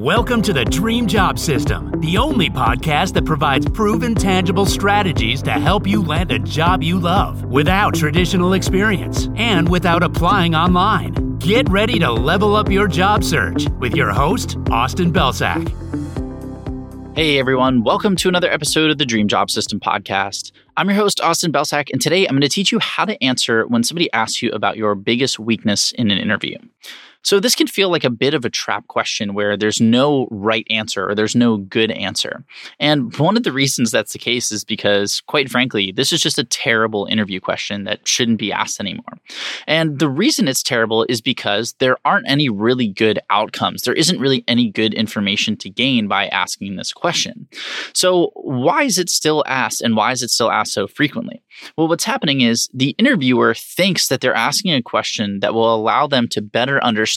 Welcome to the Dream Job System, the only podcast that provides proven, tangible strategies to help you land a job you love without traditional experience and without applying online. Get ready to level up your job search with your host, Austin Belcak. Hey everyone, welcome to another episode of the Dream Job System podcast. I'm your host, Austin Belcak, and today I'm going to teach you how to answer when somebody asks you about your biggest weakness in an interview. So this can feel like a bit of a trap question where there's no right answer or there's no good answer. And one of the reasons that's the case is because, quite frankly, this is just a terrible interview question that shouldn't be asked anymore. And the reason it's terrible is because there aren't any really good outcomes. There isn't really any good information to gain by asking this question. So why is it still asked and why is it still asked so frequently? Well, what's happening is the interviewer thinks that they're asking a question that will allow them to better understand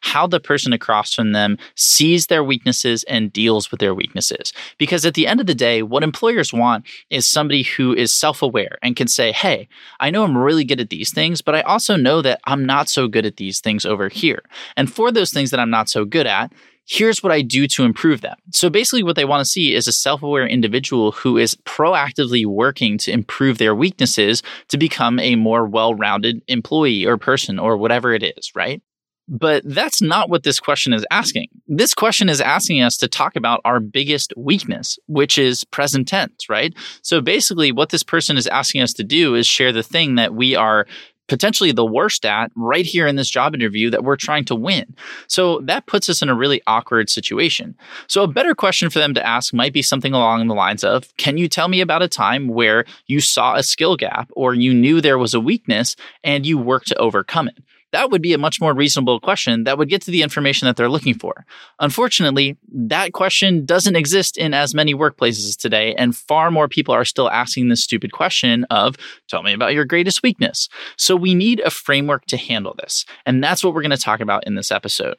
how the person across from them sees their weaknesses and deals with their weaknesses. Because at the end of the day, what employers want is somebody who is self aware and can say, Hey, I know I'm really good at these things, but I also know that I'm not so good at these things over here. And for those things that I'm not so good at, here's what I do to improve them. So basically, what they want to see is a self aware individual who is proactively working to improve their weaknesses to become a more well rounded employee or person or whatever it is, right? But that's not what this question is asking. This question is asking us to talk about our biggest weakness, which is present tense, right? So basically, what this person is asking us to do is share the thing that we are potentially the worst at right here in this job interview that we're trying to win. So that puts us in a really awkward situation. So a better question for them to ask might be something along the lines of Can you tell me about a time where you saw a skill gap or you knew there was a weakness and you worked to overcome it? That would be a much more reasonable question that would get to the information that they're looking for. Unfortunately, that question doesn't exist in as many workplaces today, and far more people are still asking this stupid question of, tell me about your greatest weakness. So we need a framework to handle this. And that's what we're going to talk about in this episode.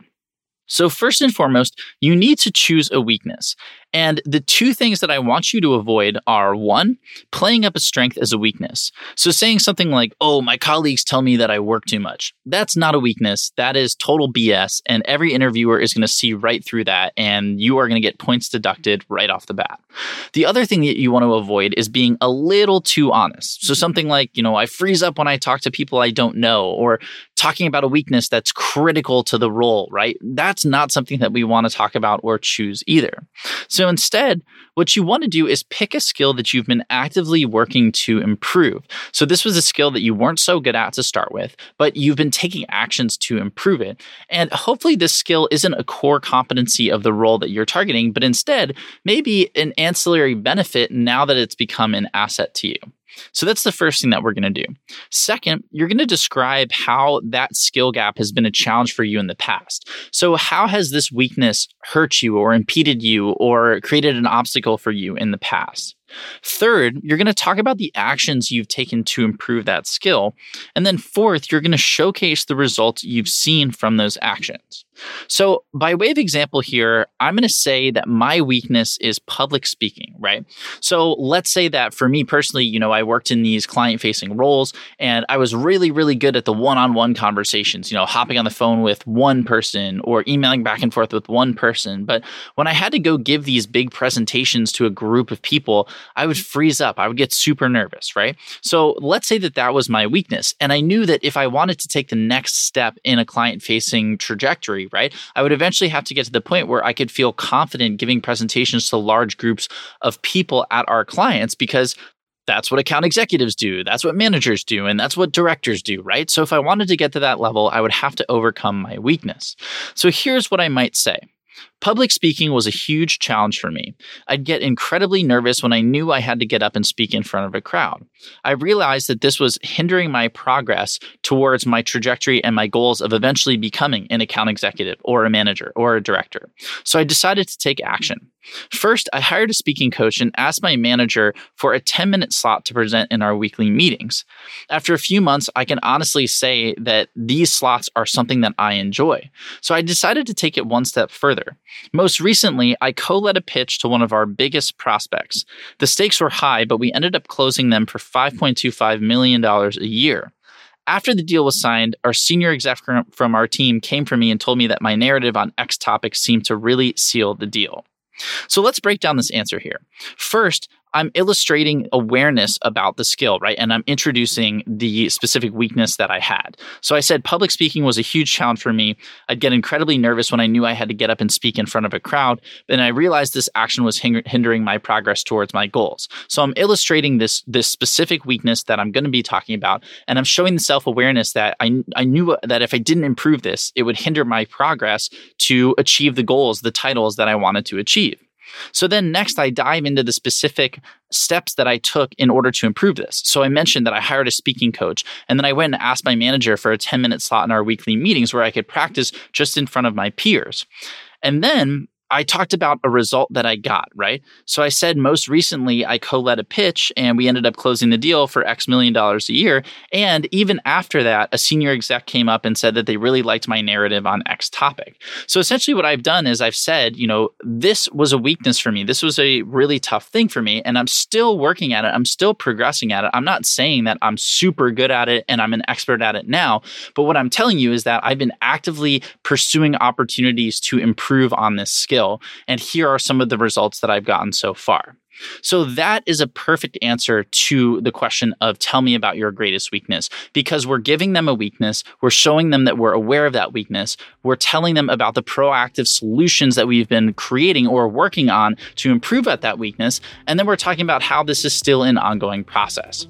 So, first and foremost, you need to choose a weakness. And the two things that I want you to avoid are one, playing up a strength as a weakness. So saying something like, oh, my colleagues tell me that I work too much. That's not a weakness. That is total BS. And every interviewer is going to see right through that. And you are going to get points deducted right off the bat. The other thing that you want to avoid is being a little too honest. So mm-hmm. something like, you know, I freeze up when I talk to people I don't know, or talking about a weakness that's critical to the role, right? That's not something that we want to talk about or choose either. So so instead, what you want to do is pick a skill that you've been actively working to improve. So this was a skill that you weren't so good at to start with, but you've been taking actions to improve it. And hopefully, this skill isn't a core competency of the role that you're targeting, but instead, maybe an ancillary benefit now that it's become an asset to you. So that's the first thing that we're going to do. Second, you're going to describe how that skill gap has been a challenge for you in the past. So, how has this weakness hurt you or impeded you or created an obstacle for you in the past? Third, you're going to talk about the actions you've taken to improve that skill. And then fourth, you're going to showcase the results you've seen from those actions. So, by way of example here, I'm going to say that my weakness is public speaking, right? So, let's say that for me personally, you know, I worked in these client facing roles and I was really, really good at the one on one conversations, you know, hopping on the phone with one person or emailing back and forth with one person. But when I had to go give these big presentations to a group of people, I would freeze up. I would get super nervous, right? So let's say that that was my weakness. And I knew that if I wanted to take the next step in a client facing trajectory, right, I would eventually have to get to the point where I could feel confident giving presentations to large groups of people at our clients because that's what account executives do. That's what managers do. And that's what directors do, right? So if I wanted to get to that level, I would have to overcome my weakness. So here's what I might say Public speaking was a huge challenge for me. I'd get incredibly nervous when I knew I had to get up and speak in front of a crowd. I realized that this was hindering my progress towards my trajectory and my goals of eventually becoming an account executive or a manager or a director. So I decided to take action. First, I hired a speaking coach and asked my manager for a 10 minute slot to present in our weekly meetings. After a few months, I can honestly say that these slots are something that I enjoy. So I decided to take it one step further. Most recently, I co led a pitch to one of our biggest prospects. The stakes were high, but we ended up closing them for $5.25 million a year. After the deal was signed, our senior exec from our team came for me and told me that my narrative on X topic seemed to really seal the deal. So let's break down this answer here. First, I'm illustrating awareness about the skill, right? And I'm introducing the specific weakness that I had. So I said public speaking was a huge challenge for me. I'd get incredibly nervous when I knew I had to get up and speak in front of a crowd. And I realized this action was hindering my progress towards my goals. So I'm illustrating this, this specific weakness that I'm going to be talking about. And I'm showing the self awareness that I, I knew that if I didn't improve this, it would hinder my progress to achieve the goals, the titles that I wanted to achieve. So then next, I dive into the specific steps that I took in order to improve this. So I mentioned that I hired a speaking coach, and then I went and asked my manager for a 10 minute slot in our weekly meetings where I could practice just in front of my peers. And then I talked about a result that I got, right? So I said most recently I co led a pitch and we ended up closing the deal for X million dollars a year. And even after that, a senior exec came up and said that they really liked my narrative on X topic. So essentially, what I've done is I've said, you know, this was a weakness for me. This was a really tough thing for me. And I'm still working at it. I'm still progressing at it. I'm not saying that I'm super good at it and I'm an expert at it now. But what I'm telling you is that I've been actively pursuing opportunities to improve on this skill And here are some of the results that I've gotten so far. So that is a perfect answer to the question of tell me about your greatest weakness because we're giving them a weakness, we're showing them that we're aware of that weakness, we're telling them about the proactive solutions that we've been creating or working on to improve at that weakness, and then we're talking about how this is still an ongoing process.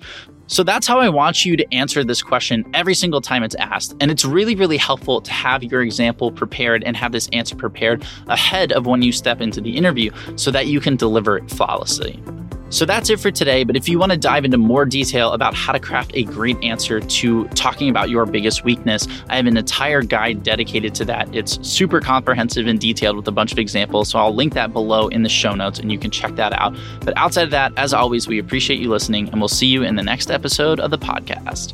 So that's how I want you to answer this question every single time it's asked. And it's really, really helpful to have your example prepared and have this answer prepared ahead of when you step into the interview so that you can deliver it flawlessly. So that's it for today. But if you want to dive into more detail about how to craft a great answer to talking about your biggest weakness, I have an entire guide dedicated to that. It's super comprehensive and detailed with a bunch of examples. So I'll link that below in the show notes and you can check that out. But outside of that, as always, we appreciate you listening and we'll see you in the next episode of the podcast.